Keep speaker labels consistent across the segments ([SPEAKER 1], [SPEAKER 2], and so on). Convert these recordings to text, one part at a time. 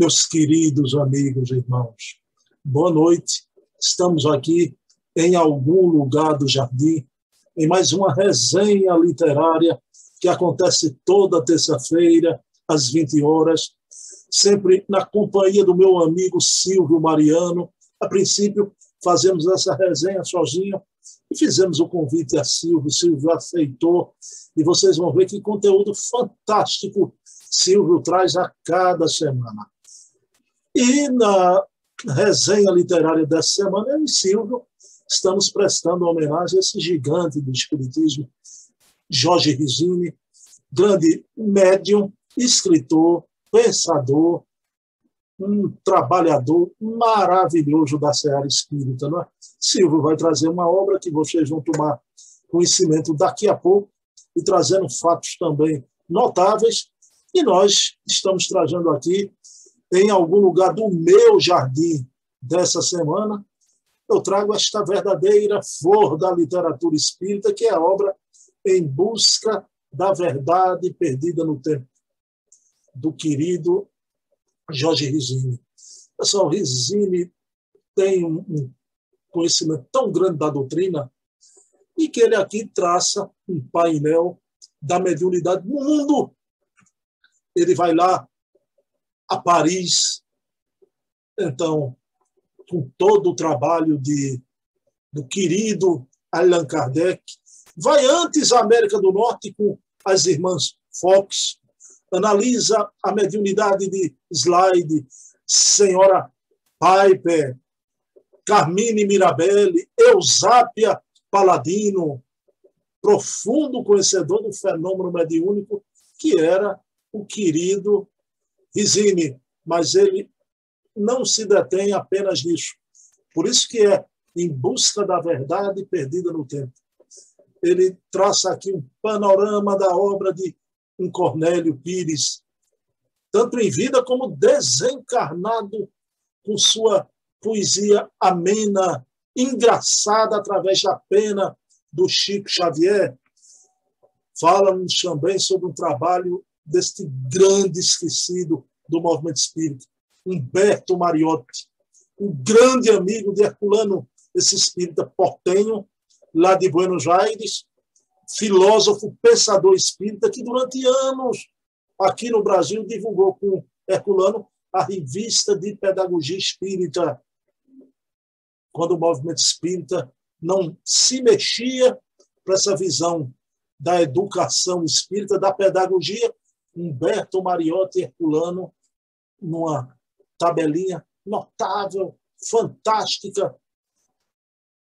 [SPEAKER 1] Meus queridos amigos e irmãos, boa noite. Estamos aqui em algum lugar do jardim, em mais uma resenha literária que acontece toda terça-feira, às 20 horas, sempre na companhia do meu amigo Silvio Mariano. A princípio, fazemos essa resenha sozinho e fizemos o convite a Silvio. Silvio aceitou e vocês vão ver que conteúdo fantástico Silvio traz a cada semana. E na resenha literária dessa semana, eu e Silvio estamos prestando homenagem a esse gigante do Espiritismo, Jorge Risini, grande médium, escritor, pensador, um trabalhador maravilhoso da Seara Espírita. Não é? Silvio vai trazer uma obra que vocês vão tomar conhecimento daqui a pouco e trazendo fatos também notáveis. E nós estamos trazendo aqui em algum lugar do meu jardim dessa semana, eu trago esta verdadeira flor da literatura espírita, que é a obra Em Busca da Verdade Perdida no Tempo, do querido Jorge Risini. Pessoal, Risini tem um conhecimento tão grande da doutrina e que ele aqui traça um painel da mediunidade no mundo. Ele vai lá a Paris. Então, com todo o trabalho de, do querido Allan Kardec, vai antes à América do Norte com as irmãs Fox, analisa a mediunidade de Slide, Senhora Piper, Carmine Mirabelli, Eusápia Paladino, profundo conhecedor do fenômeno mediúnico que era o querido Risini, mas ele não se detém apenas nisso. Por isso que é em busca da verdade perdida no tempo. Ele traça aqui um panorama da obra de um Cornélio Pires, tanto em vida como desencarnado, com sua poesia amena, engraçada através da pena do Chico Xavier. Fala-nos também sobre um trabalho deste grande esquecido do movimento espírita, Humberto Mariotti, um grande amigo de Herculano, esse espírita portenho, lá de Buenos Aires, filósofo, pensador espírita, que durante anos aqui no Brasil divulgou com Herculano a revista de pedagogia espírita, quando o movimento espírita não se mexia para essa visão da educação espírita, da pedagogia, Humberto Mariotti Herculano, numa tabelinha notável, fantástica,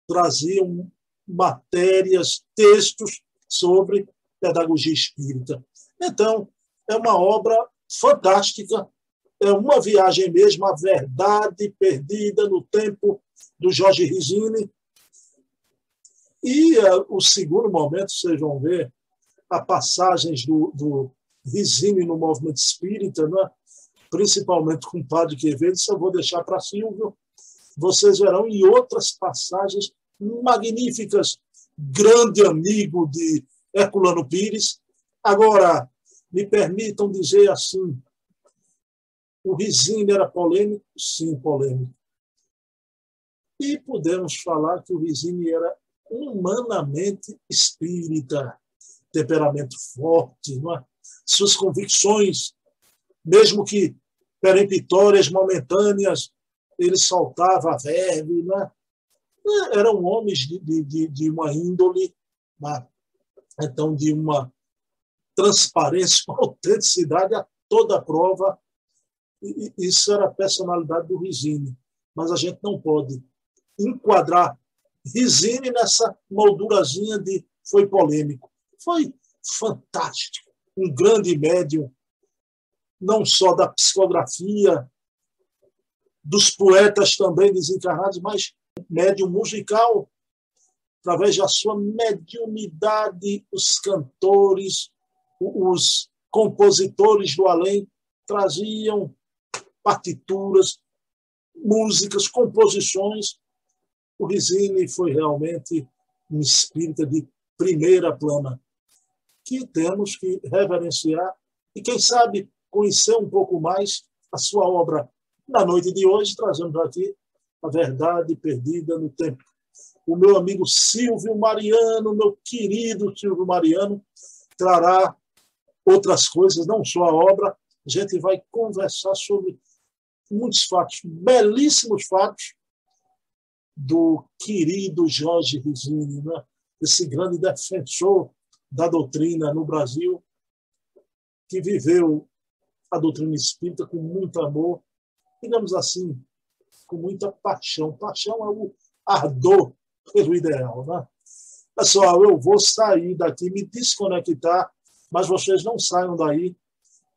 [SPEAKER 1] traziam matérias, textos sobre pedagogia espírita. Então, é uma obra fantástica, é uma viagem mesmo à verdade perdida no tempo do Jorge Risini. E uh, o segundo momento, vocês vão ver, a passagens do, do Risini no movimento espírita, né? principalmente com o padre Quevedo, isso eu vou deixar para Silvio. Vocês verão em outras passagens magníficas, grande amigo de Herculano Pires. Agora, me permitam dizer assim, o Risini era polêmico? Sim, polêmico. E podemos falar que o Risini era humanamente espírita, temperamento forte, não é? Suas convicções, mesmo que peremptórias momentâneas, ele soltava a verve, né? eram homens de, de, de uma índole, né? então de uma transparência, uma autenticidade a toda prova. E isso era a personalidade do Risini. Mas a gente não pode enquadrar Risini nessa moldurazinha de foi polêmico. Foi fantástico um grande médium, não só da psicografia, dos poetas também desencarnados, mas médium musical, através da sua mediunidade, os cantores, os compositores do além traziam partituras, músicas, composições. O Risini foi realmente um espírita de primeira plana que temos que reverenciar e, quem sabe, conhecer um pouco mais a sua obra na noite de hoje, trazemos aqui a verdade perdida no tempo. O meu amigo Silvio Mariano, meu querido Silvio Mariano, trará outras coisas, não só a obra. A gente vai conversar sobre muitos fatos, belíssimos fatos do querido Jorge Rizini, né? esse grande defensor da doutrina no Brasil, que viveu a doutrina espírita com muito amor, digamos assim, com muita paixão. Paixão é o ardor pelo ideal. Né? Pessoal, eu vou sair daqui, me desconectar, mas vocês não saiam daí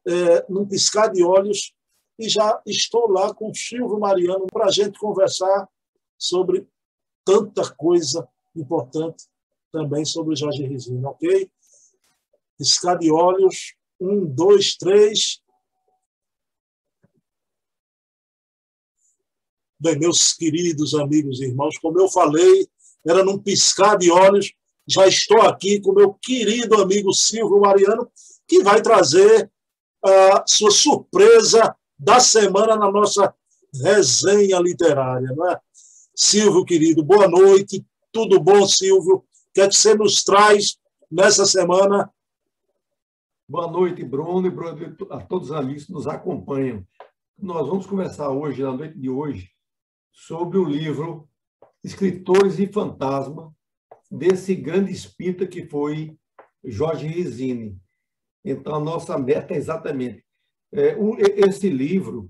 [SPEAKER 1] é, num piscar de olhos e já estou lá com o Silvio Mariano para a gente conversar sobre tanta coisa importante também sobre o Jorge Rizino, ok? Piscar de olhos, um, dois, três. Bem, meus queridos amigos e irmãos, como eu falei, era num piscar de olhos, já estou aqui com meu querido amigo Silvio Mariano, que vai trazer a sua surpresa da semana na nossa resenha literária, não é? Silvio, querido, boa noite. Tudo bom, Silvio? É que você nos traz nessa semana?
[SPEAKER 2] Boa noite, Bruno, e a todos os que nos acompanham. Nós vamos conversar hoje, na noite de hoje, sobre o livro Escritores e Fantasma, desse grande espírita que foi Jorge Rizini. Então, a nossa meta é exatamente. É, esse livro,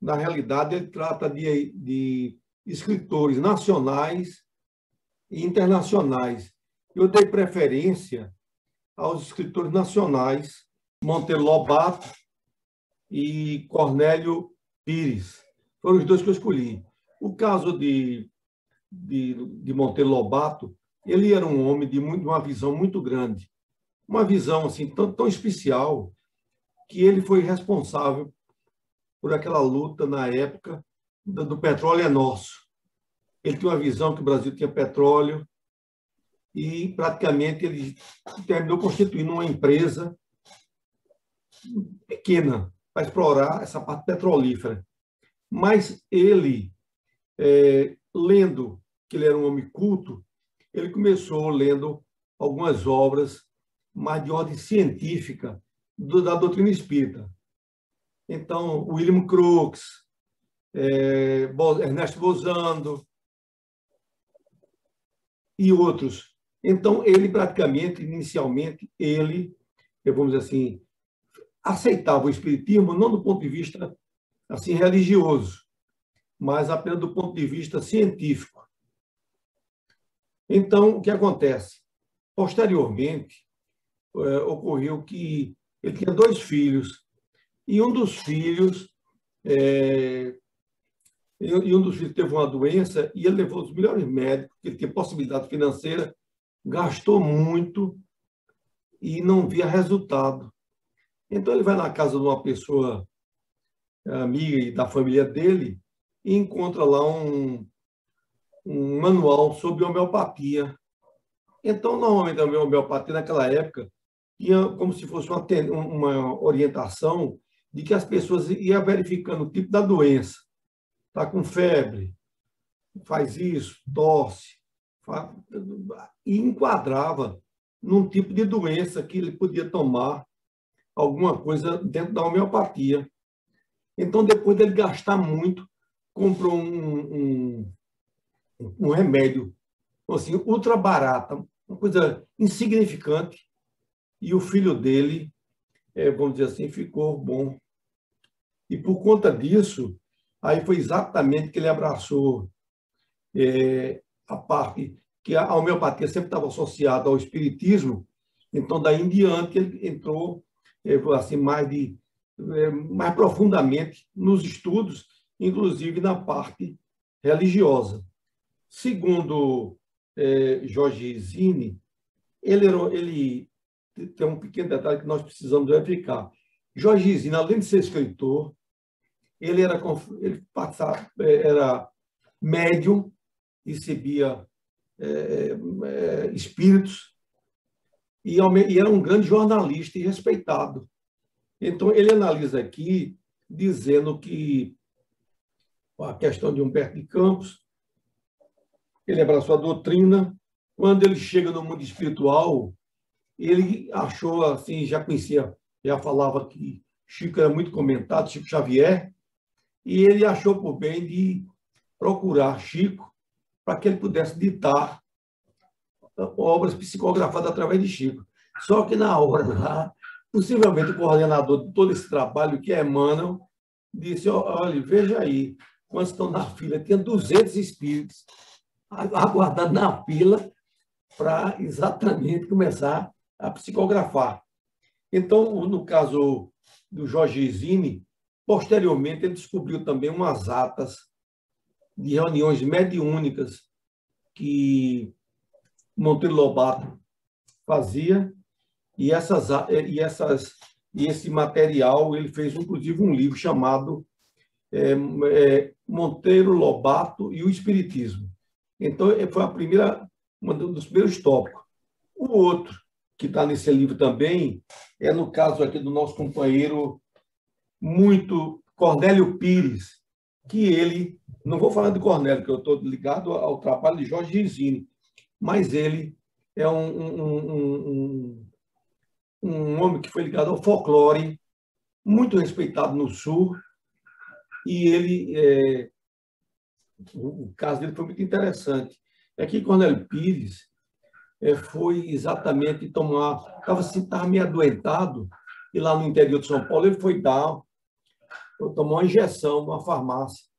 [SPEAKER 2] na realidade, ele trata de, de escritores nacionais e internacionais. Eu dei preferência aos escritores nacionais, Monteiro Lobato e Cornélio Pires. Foram os dois que eu escolhi. O caso de, de, de Monteiro Lobato, ele era um homem de muito, uma visão muito grande, uma visão assim tão, tão especial que ele foi responsável por aquela luta na época do petróleo é nosso. Ele tinha uma visão que o Brasil tinha petróleo e praticamente ele terminou constituindo uma empresa pequena para explorar essa parte petrolífera. Mas ele, é, lendo que ele era um homem culto, ele começou lendo algumas obras mais de ordem científica do, da doutrina espírita. Então, William Crookes, é, Ernesto Bozando e outros. Então, ele praticamente, inicialmente, ele, vamos dizer assim, aceitava o espiritismo não do ponto de vista assim religioso, mas apenas do ponto de vista científico. Então, o que acontece? Posteriormente, é, ocorreu que ele tinha dois filhos, e um dos filhos é, e um dos filhos teve uma doença e ele levou os melhores médicos, que ele tinha possibilidade financeira, gastou muito e não via resultado. Então ele vai na casa de uma pessoa amiga e da família dele e encontra lá um, um manual sobre homeopatia. Então, normalmente a homeopatia naquela época tinha como se fosse uma, uma orientação de que as pessoas iam verificando o tipo da doença está com febre, faz isso, tosse. E enquadrava num tipo de doença que ele podia tomar alguma coisa dentro da homeopatia. Então, depois dele gastar muito, comprou um, um, um remédio assim, ultra barata, uma coisa insignificante, e o filho dele, é, vamos dizer assim, ficou bom. E por conta disso, Aí foi exatamente que ele abraçou é, a parte que a homeopatia sempre estava associada ao espiritismo, então daí em diante ele entrou é, assim mais de é, mais profundamente nos estudos, inclusive na parte religiosa. Segundo é, Jorge Zini, ele, ele tem um pequeno detalhe que nós precisamos verificar. Jorge Zini, além de ser escritor, ele era, ele passava, era médium, recebia é, é, espíritos, e, e era um grande jornalista e respeitado. Então, ele analisa aqui dizendo que a questão de Humberto de Campos, ele abraçou a doutrina. Quando ele chega no mundo espiritual, ele achou assim, já conhecia, já falava que Chico era muito comentado, Chico Xavier, e ele achou por bem de procurar Chico para que ele pudesse ditar obras psicografadas através de Chico. Só que na hora lá, possivelmente o coordenador de todo esse trabalho, que é Emmanuel, disse, olha, veja aí, quando estão na fila, tinha 200 espíritos aguardando na fila para exatamente começar a psicografar. Então, no caso do Jorge Zini, posteriormente ele descobriu também umas atas de reuniões mediúnicas que Monteiro Lobato fazia e essas e essas e esse material ele fez inclusive um livro chamado é, é, Monteiro Lobato e o Espiritismo. Então foi a primeira um dos primeiros tópicos. O outro que está nesse livro também é no caso aqui do nosso companheiro muito Cornélio Pires, que ele não vou falar de Cornélio, que eu estou ligado ao trabalho de Jorge Rizini, mas ele é um, um, um, um, homem que foi ligado ao folclore, muito respeitado no Sul, e ele, é, o, caso dele foi muito interessante. É que Cornélio Pires é, foi exatamente tomar, estava assim, meio adoentado, e lá no interior de São Paulo ele foi dar, tomou uma injeção numa farmácia.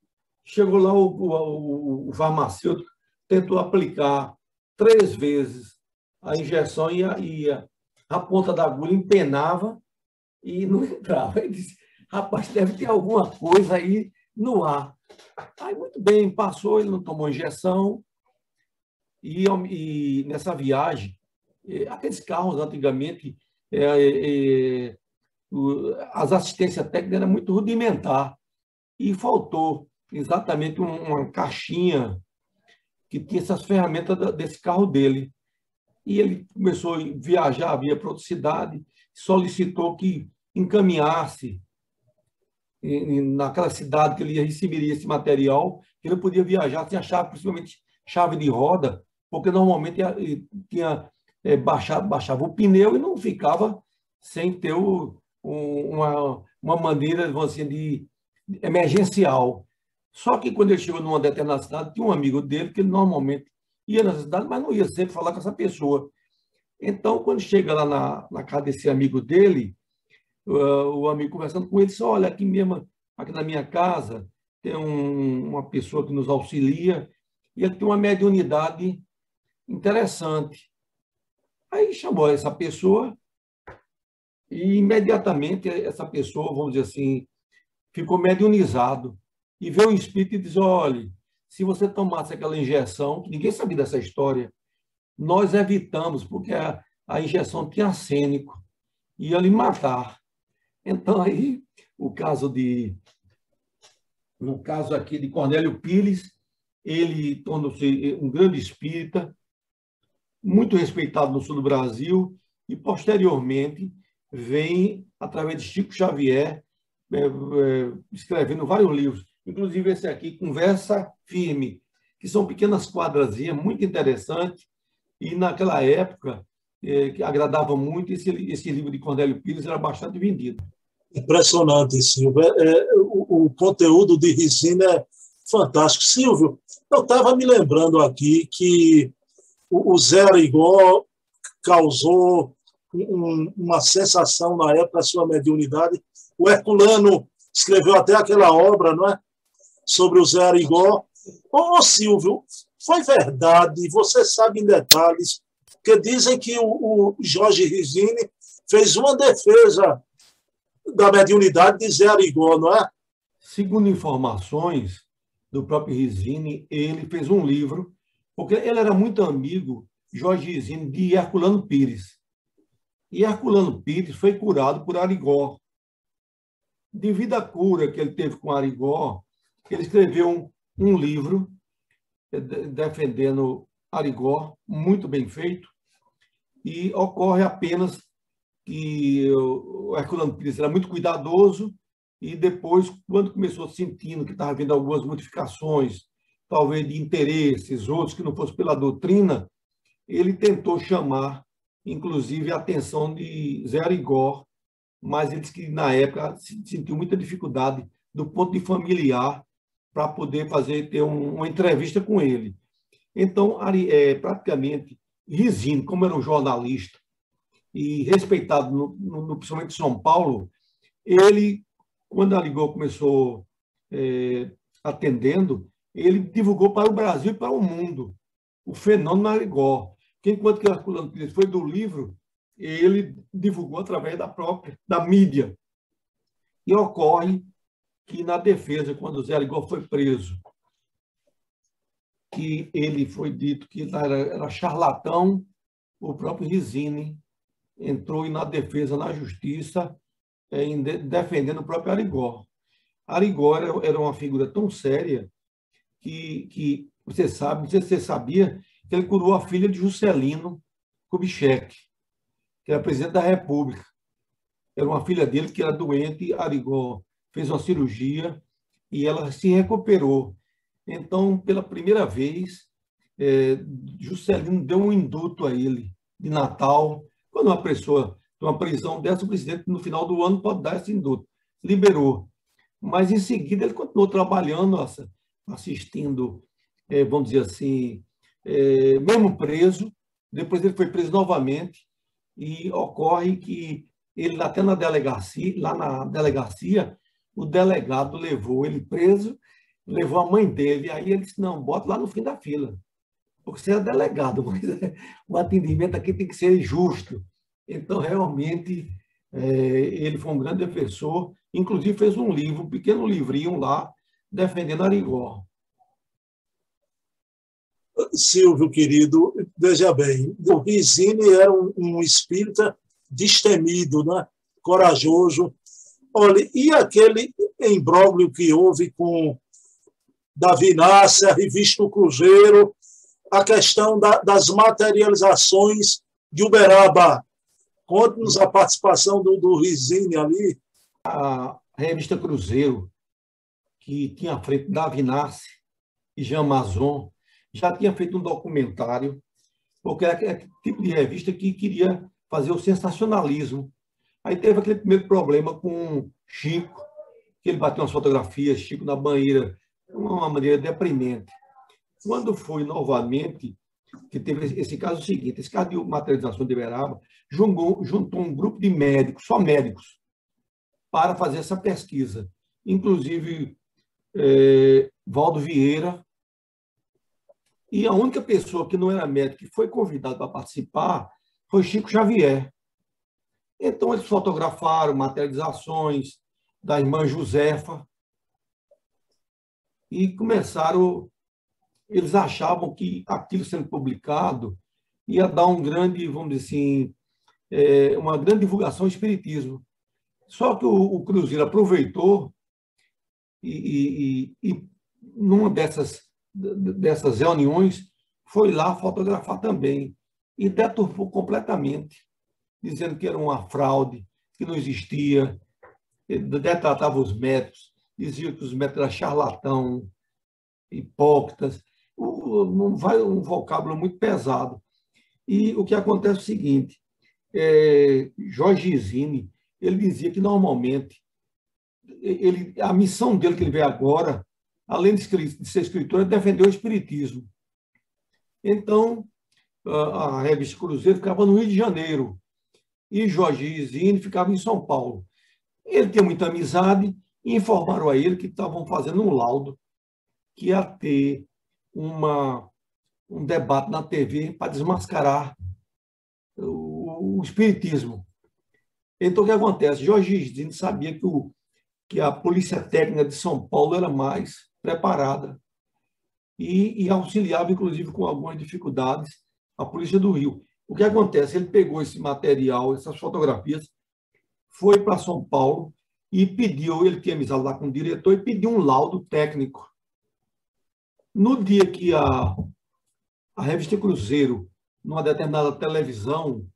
[SPEAKER 2] Chegou lá, o, o, o farmacêutico tentou aplicar três vezes a injeção e a, e a, a ponta da agulha empenava e não entrava. Ele disse, rapaz, deve ter alguma coisa aí no ar. Aí, muito bem, passou, ele não tomou injeção. E, e nessa viagem, eh, aqueles carros antigamente, é, é, as assistências técnicas eram muito rudimentar. E faltou exatamente uma caixinha que tinha essas ferramentas desse carro dele. E ele começou a viajar, via para outra cidade, solicitou que encaminhasse naquela cidade que ele receberia esse material, que ele podia viajar sem a chave, principalmente chave de roda, porque normalmente tinha é, baixado, baixava o pneu e não ficava sem ter o, uma, uma maneira, assim, de emergencial. Só que quando ele chegou numa determinada cidade, tinha um amigo dele que ele normalmente ia nessa cidade, mas não ia sempre falar com essa pessoa. Então, quando chega lá na, na casa desse amigo dele, uh, o amigo conversando com ele, disse, olha, aqui mesmo, aqui na minha casa, tem um, uma pessoa que nos auxilia e ele tem uma mediunidade interessante. Aí chamou essa pessoa e imediatamente essa pessoa, vamos dizer assim, ficou mediunizado e vê o espírito e diz: olha, se você tomasse aquela injeção, ninguém sabia dessa história, nós evitamos, porque a, a injeção tinha arsênico, ia lhe matar. Então, aí, o caso de. No caso aqui de Cornélio Pires, ele tornou-se um grande espírita, muito respeitado no sul do Brasil, e posteriormente vem, através de Chico Xavier, é, é, escrevendo vários livros inclusive esse aqui, Conversa Firme, que são pequenas quadrazinhas muito interessantes, e naquela época, é, que agradava muito, esse, esse livro de Cornélio Pires era bastante vendido.
[SPEAKER 1] Impressionante, Silvio. É, é, o, o, conteúdo de Risina é fantástico. Silvio, eu estava me lembrando aqui que o, o Zé Arigó causou um, uma sensação na época da sua mediunidade. O Herculano escreveu até aquela obra, não é? Sobre o Zé Arigó. Ô, Silvio, foi verdade, você sabe em detalhes, que dizem que o, o Jorge Rizini fez uma defesa da mediunidade de Zé Arigó, não é?
[SPEAKER 2] Segundo informações do próprio Rizini, ele fez um livro, porque ele era muito amigo, Jorge Rizini, de Herculano Pires. E Herculano Pires foi curado por Arigó. Devido à cura que ele teve com Arigó, ele escreveu um, um livro eh, defendendo Arigó, muito bem feito, e ocorre apenas que o Herculano Pires era muito cuidadoso e depois, quando começou sentindo que estava havendo algumas modificações, talvez de interesses, outros que não fossem pela doutrina, ele tentou chamar, inclusive, a atenção de Zé Arigó, mas ele disse que, na época, sentiu muita dificuldade do ponto de familiar para poder fazer ter um, uma entrevista com ele. Então, é, praticamente, Rizini, como era um jornalista e respeitado, no, no, principalmente em São Paulo, ele, quando a Ligou começou é, atendendo, ele divulgou para o Brasil e para o mundo o fenômeno Arigó. Que enquanto que Herculano Pires foi do livro, ele divulgou através da própria, da mídia. E ocorre que na defesa, quando o Zé Arigó foi preso, que ele foi dito que era, era charlatão, o próprio Rizini entrou na defesa na justiça é, em de, defendendo o próprio Arigó. Arigó era, era uma figura tão séria que, que você sabe, não sei se você sabia, que ele curou a filha de Juscelino Kubitschek, que era presidente da República. Era uma filha dele que era doente, Arigó fez uma cirurgia e ela se recuperou. Então, pela primeira vez, é, Juscelino deu um induto a ele de Natal. Quando uma pessoa tem uma prisão dessa, o presidente, no final do ano, pode dar esse induto. Liberou. Mas, em seguida, ele continuou trabalhando, assistindo, é, vamos dizer assim, é, mesmo preso, depois ele foi preso novamente e ocorre que ele até na delegacia, lá na delegacia, o delegado levou ele preso, levou a mãe dele, aí ele disse, não, bota lá no fim da fila, porque você é delegado, mas o atendimento aqui tem que ser justo. Então, realmente, é, ele foi um grande defensor, inclusive fez um livro, um pequeno livrinho lá, defendendo Arigó.
[SPEAKER 1] Silvio, querido, veja bem, o Rizini era um, um espírita destemido, né? corajoso. Olha, e aquele imbróglio que houve com Davi Nasser, a revista O Cruzeiro, a questão da, das materializações de Uberaba. Conte-nos a participação do, do Rizini ali.
[SPEAKER 2] A revista Cruzeiro, que tinha à frente Davi Nasser e Jean Mazon, já tinha feito um documentário, porque era aquele tipo de revista que queria fazer o sensacionalismo. Aí teve aquele primeiro problema com Chico, que ele bateu umas fotografias, Chico na banheira, de uma maneira deprimente. Quando foi novamente, que teve esse caso seguinte, esse caso de materialização de Iberaba, juntou, juntou um grupo de médicos, só médicos, para fazer essa pesquisa. Inclusive, é, Valdo Vieira, e a única pessoa que não era médico que foi convidado para participar foi Chico Xavier. Então, eles fotografaram materializações da irmã Josefa e começaram. Eles achavam que aquilo sendo publicado ia dar um grande, vamos dizer assim, é, uma grande divulgação do espiritismo. Só que o, o Cruzeiro aproveitou e, e, e, numa dessas dessas reuniões, foi lá fotografar também e deturpou completamente, dizendo que era uma fraude, que não existia, detratava os médicos, dizia que os médicos eram charlatão, hipócritas, um, um vocábulo muito pesado. E o que acontece é o seguinte, é, Jorge Zini, ele dizia que normalmente ele, a missão dele que ele vê agora além de ser escritor, defendeu o espiritismo. Então, a revista Cruzeiro ficava no Rio de Janeiro e Jorge Izine ficava em São Paulo. Ele tinha muita amizade e informaram a ele que estavam fazendo um laudo que ia ter uma, um debate na TV para desmascarar o, o espiritismo. Então, o que acontece? Jorge Izine sabia que, o, que a Polícia Técnica de São Paulo era mais preparada e, e auxiliava, inclusive, com algumas dificuldades, a Polícia do Rio. O que acontece? Ele pegou esse material, essas fotografias, foi para São Paulo e pediu, ele tinha amizade lá com o diretor, e pediu um laudo técnico. No dia que a, a revista Cruzeiro, numa determinada televisão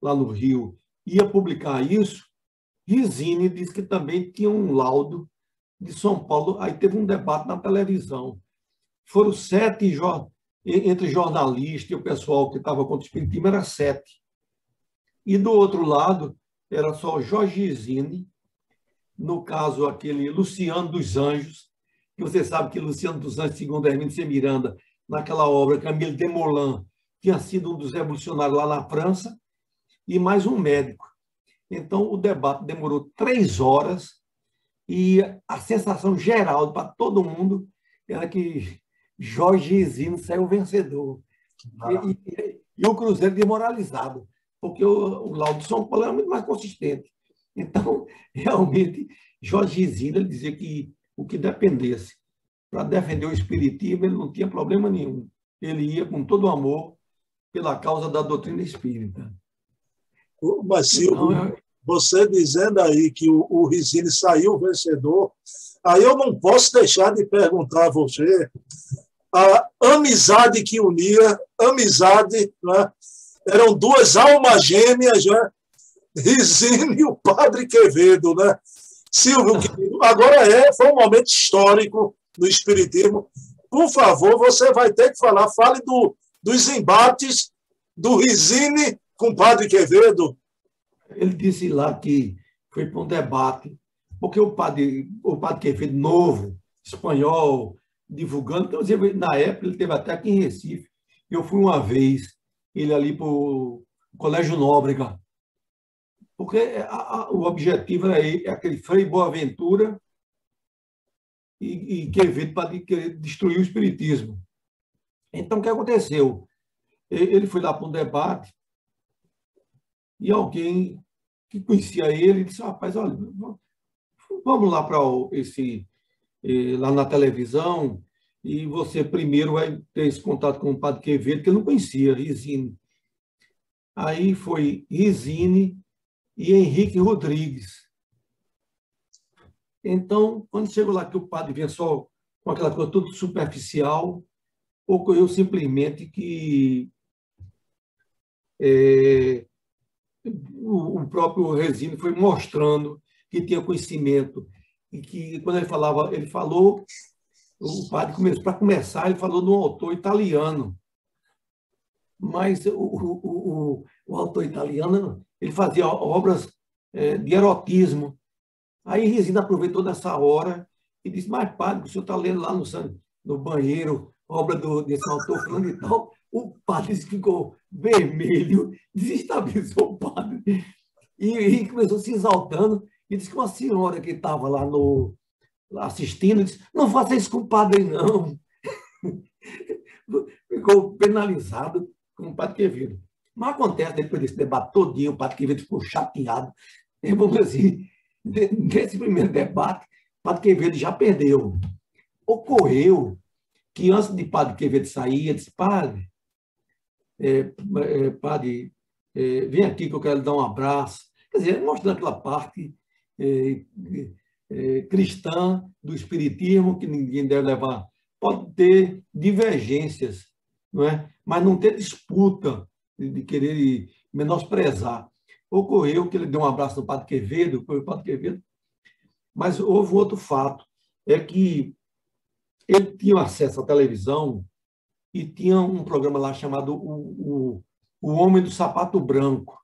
[SPEAKER 2] lá no Rio, ia publicar isso, Risini disse que também tinha um laudo de São Paulo. Aí teve um debate na televisão. Foram sete, entre jornalistas e o pessoal que estava contra o Espiritismo, era sete. E do outro lado, era só Jorge Risini, no caso, aquele Luciano dos Anjos, que você sabe que Luciano dos Anjos, segundo Hermínio C. Miranda, naquela obra Camille Desmoulins, tinha sido um dos revolucionários lá na França, e mais um médico. Então, o debate demorou três horas e a sensação geral para todo mundo era que Jorge Zino saiu vencedor. E, e, e, o Cruzeiro demoralizado, porque o, o laudo de São Paulo era muito mais consistente. Então, realmente, Jorge Zino dizia que o que dependesse para defender o espiritismo, ele não tinha problema nenhum. Ele ia com todo o amor pela causa da doutrina espírita.
[SPEAKER 1] Mas, Silvio, então, eu... você dizendo aí que o, o Rizini saiu vencedor, aí eu não posso deixar de perguntar a você a amizade que unia, amizade, né? eram duas almas gêmeas, né? Rizini e o Padre Quevedo, né? Silvio, agora é, foi um momento histórico do Espiritismo. Por favor, você vai ter que falar, fale do, dos embates do Rizini com o Padre Quevedo.
[SPEAKER 2] Ele disse lá que foi para um debate, porque o Padre, o padre Quevedo, novo, espanhol, divulgando, inclusive na época ele teve até aqui em Recife. Eu fui uma vez, ele ali para o Colégio Nóbrega, porque a, a, o objetivo era é aquele Frei Boaventura e, e Quevedo para querer destruir o Espiritismo. Então, o que aconteceu? Ele foi lá para um debate e alguém que conhecia ele disse: rapaz, olha, vamos lá para esse lá na televisão e você primeiro vai ter esse contato com o padre Quevedo, que eu não conhecia, Risine. Aí foi Risine e Henrique Rodrigues. Então, quando chegou lá que o padre vinha só com aquela coisa toda superficial, ocorreu simplesmente que é, o, próprio Resine foi mostrando que tinha conhecimento e que quando ele falava, ele falou, o padre começou para começar, ele falou de um autor italiano, mas o, o, o autor italiano ele fazia obras é, de erotismo. Aí Resina aproveitou dessa hora e disse, mas padre, o senhor está lendo lá no, no banheiro obra do, desse autor falando e tal, o padre ficou vermelho, desestabilizou o padre. E, e começou se exaltando e disse que uma senhora que estava lá no assistindo disse, não faça isso com o padre, não. ficou penalizado com o padre Quevedo. Mas acontece, depois desse debate todinho, o padre Quevedo ficou chateado. E, vamos assim, nesse primeiro debate, o padre Quevedo já perdeu. Ocorreu que antes de Padre Quevedo sair, ele disse, Padre, é, é, Padre, é, vem aqui que eu quero lhe dar um abraço. Quer dizer, mostrando aquela parte cristã do Espiritismo que ninguém deve levar. Pode ter divergências, não é? mas não ter disputa de, querer menosprezar. Ocorreu que ele deu um abraço no Padre Quevedo, foi o Padre Quevedo, mas houve outro fato, é que ele tinha acesso à televisão e tinha um programa lá chamado O, o, o Homem do Sapato Branco.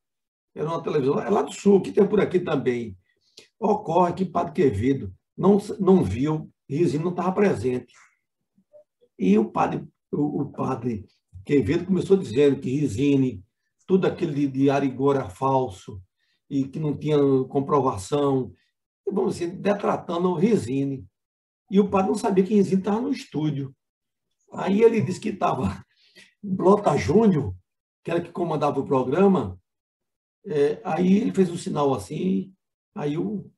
[SPEAKER 2] Era uma televisão, é lá do Sul, que tem por aqui também. Ocorre que Padre Quevedo não, não viu, Rizinho não estava presente. E o padre, o, o padre Quevedo começou dizendo que Rizine, tudo aquele de, de Arigor era falso e que não tinha comprovação, vamos dizer, detratando o Rizine. E o padre não sabia que Renzinho estava no estúdio. Aí ele disse que estava Blota Júnior, que era que comandava o programa, é, aí ele fez um sinal assim, aí o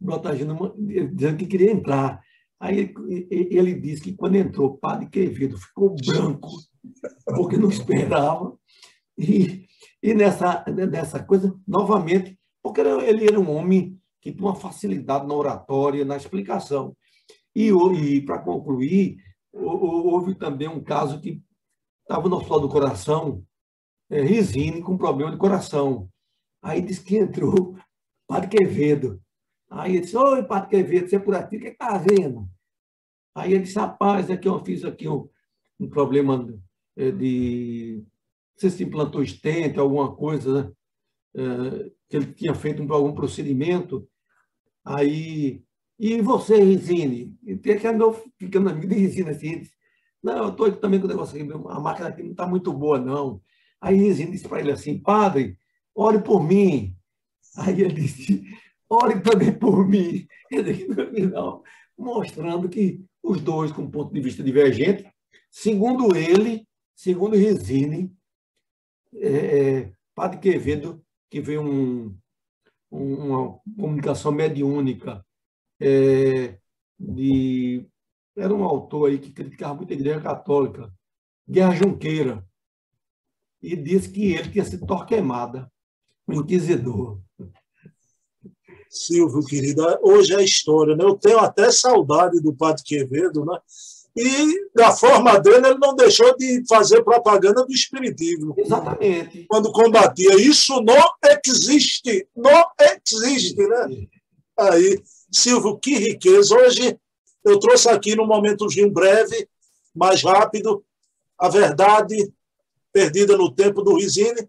[SPEAKER 2] Blota Júnior dizendo que queria entrar. Aí ele, ele disse que quando entrou, o padre Quevedo ficou branco, porque não esperava. E, e nessa, nessa coisa, novamente, porque ele era um homem que tinha uma facilidade na oratória, na explicação. E, e para concluir, houve também um caso que estava no hospital do coração, é, Risine com problema de coração. Aí disse que entrou Padre Quevedo. Aí ele disse, oi, Padre Quevedo, você é por aqui, o que está vendo? Aí ele disse, rapaz, aqui eu fiz aqui um, um problema eh, de... Não sei se implantou estente, alguma coisa, né? É, que ele tinha feito algum procedimento. Aí, e você, Resine? E que andou ficando amigo de Resine assim. Disse, não, eu estou também com o negócio aqui, a máquina aqui não está muito boa, não. Aí Resine disse para ele assim, padre, ore por mim. Aí ele disse, ore também por mim. No final, mostrando que os dois, com ponto de vista divergente, segundo ele, segundo Resine, é, é, Padre Quevedo, que veio um, uma comunicação mediúnica é, de era um autor aí que criticava muito a Igreja Católica, Guerra Junqueira, e disse que ele tinha sido torquemada, um inquisidor.
[SPEAKER 1] Silvio, querida, hoje é história, né? Eu tenho até saudade do Padre Quevedo, né? E da forma dele, ele não deixou de fazer propaganda do Espiritismo.
[SPEAKER 2] Exatamente.
[SPEAKER 1] Quando combatia. Isso não existe. Não existe, né? Aí, Silvio, que riqueza. Hoje eu trouxe aqui num momentozinho breve, mais rápido, a verdade perdida no tempo do Rizine.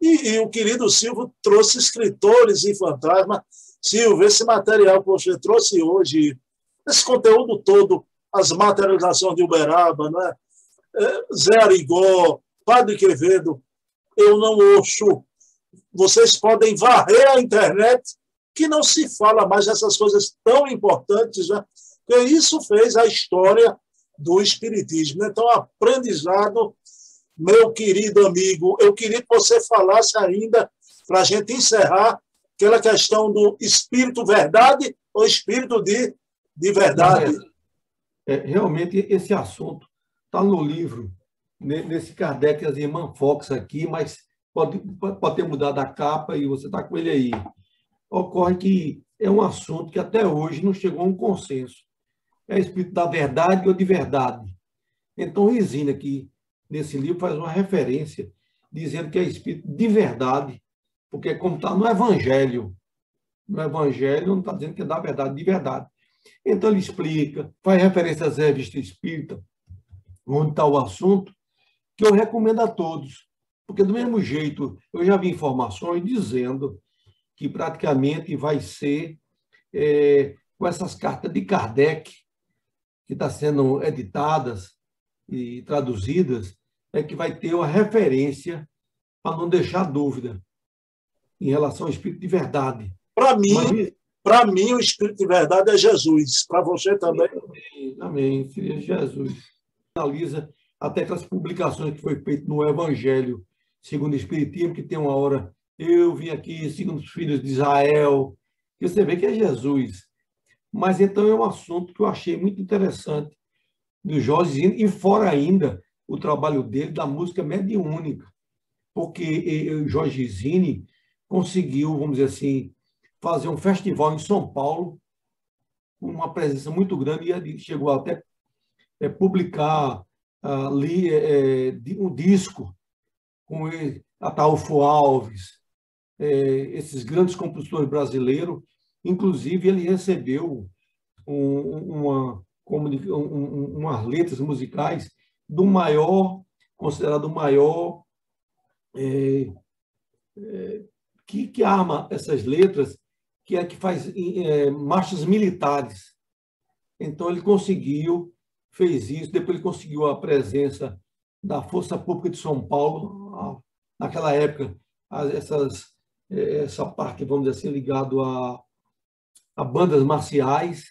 [SPEAKER 1] E, e o querido Silvio trouxe escritores e fantasmas. Silvio, esse material que você trouxe hoje, esse conteúdo todo, as materializações de Uberaba, né? Zé Arigó, Padre Quevedo, eu não ouço. Vocês podem varrer a internet, que não se fala mais dessas coisas tão importantes, né? Porque isso fez a história do Espiritismo. Então, aprendizado, meu querido amigo, eu queria que você falasse ainda, para a gente encerrar, aquela questão do espírito verdade ou espírito de, de verdade.
[SPEAKER 2] É, realmente esse assunto está no livro, nesse Kardec as irmãs Fox aqui, mas pode, pode ter mudado a capa e você está com ele aí. Ocorre que é um assunto que até hoje não chegou a um consenso. É espírito da verdade ou de verdade. Então, Resina, aqui nesse livro, faz uma referência dizendo que é espírito de verdade, porque como está no Evangelho, no Evangelho não está dizendo que é da verdade, de verdade. Então, ele explica, faz referência às revistas espírita, onde está o assunto, que eu recomendo a todos. Porque, do mesmo jeito, eu já vi informações dizendo que praticamente vai ser é, com essas cartas de Kardec, que estão tá sendo editadas e traduzidas, é que vai ter uma referência para não deixar dúvida em relação ao espírito de verdade.
[SPEAKER 1] Para mim, Mas, para mim, o Espírito de verdade é Jesus. Para você também?
[SPEAKER 2] Amém. Seria Jesus. Analisa até aquelas publicações que foi feito no Evangelho segundo o Espiritismo, que tem uma hora, eu vim aqui segundo os filhos de Israel, que você vê que é Jesus. Mas então é um assunto que eu achei muito interessante do Jorge e fora ainda o trabalho dele da música mediúnica, porque Jorge Zine conseguiu, vamos dizer assim, fazer um festival em São Paulo, com uma presença muito grande, e ele chegou até é, publicar ali é, é um disco com Ataúfo Alves, é, esses grandes compositores brasileiros. Inclusive, ele recebeu um, uma, um, umas letras musicais do maior, considerado o maior, é, é, que, que arma essas letras que é que faz é, marchas militares. Então ele conseguiu, fez isso, depois ele conseguiu a presença da Força Pública de São Paulo, naquela época, essas, é, essa parte, vamos dizer assim, ligado a, a bandas marciais,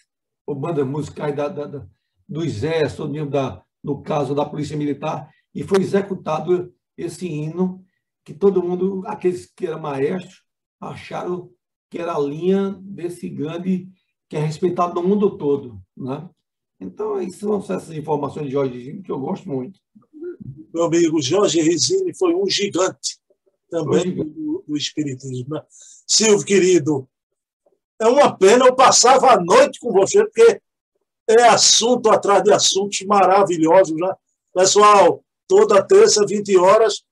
[SPEAKER 2] ou bandas musicais da, da, da, do Exército, da, no caso da Polícia Militar, e foi executado esse hino que todo mundo, aqueles que eram maestros, acharam que era a linha desse grande que é respeitado no mundo todo. Né? Então, isso são essas informações de Jorge Rizini que eu gosto muito.
[SPEAKER 1] Meu amigo, Jorge Rizini foi um gigante também gigante. Do, do, Espiritismo. Né? Silvio, querido, é uma pena eu passava a noite com você, porque é assunto atrás de assuntos maravilhosos. Né? Pessoal, toda terça, 20 horas,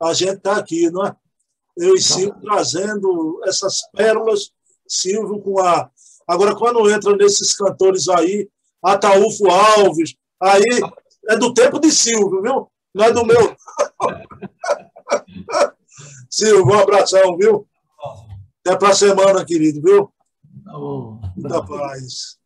[SPEAKER 1] a gente está aqui, não é? Eu e Silvio trazendo essas pérolas, Silvio com a. Agora, quando entra nesses cantores aí, Ataúfo Alves, aí é do tempo de Silvio, viu? Não é do meu. Silvio, um abração, viu? Até para a semana, querido, viu?
[SPEAKER 2] Tá bom.
[SPEAKER 1] Muita paz.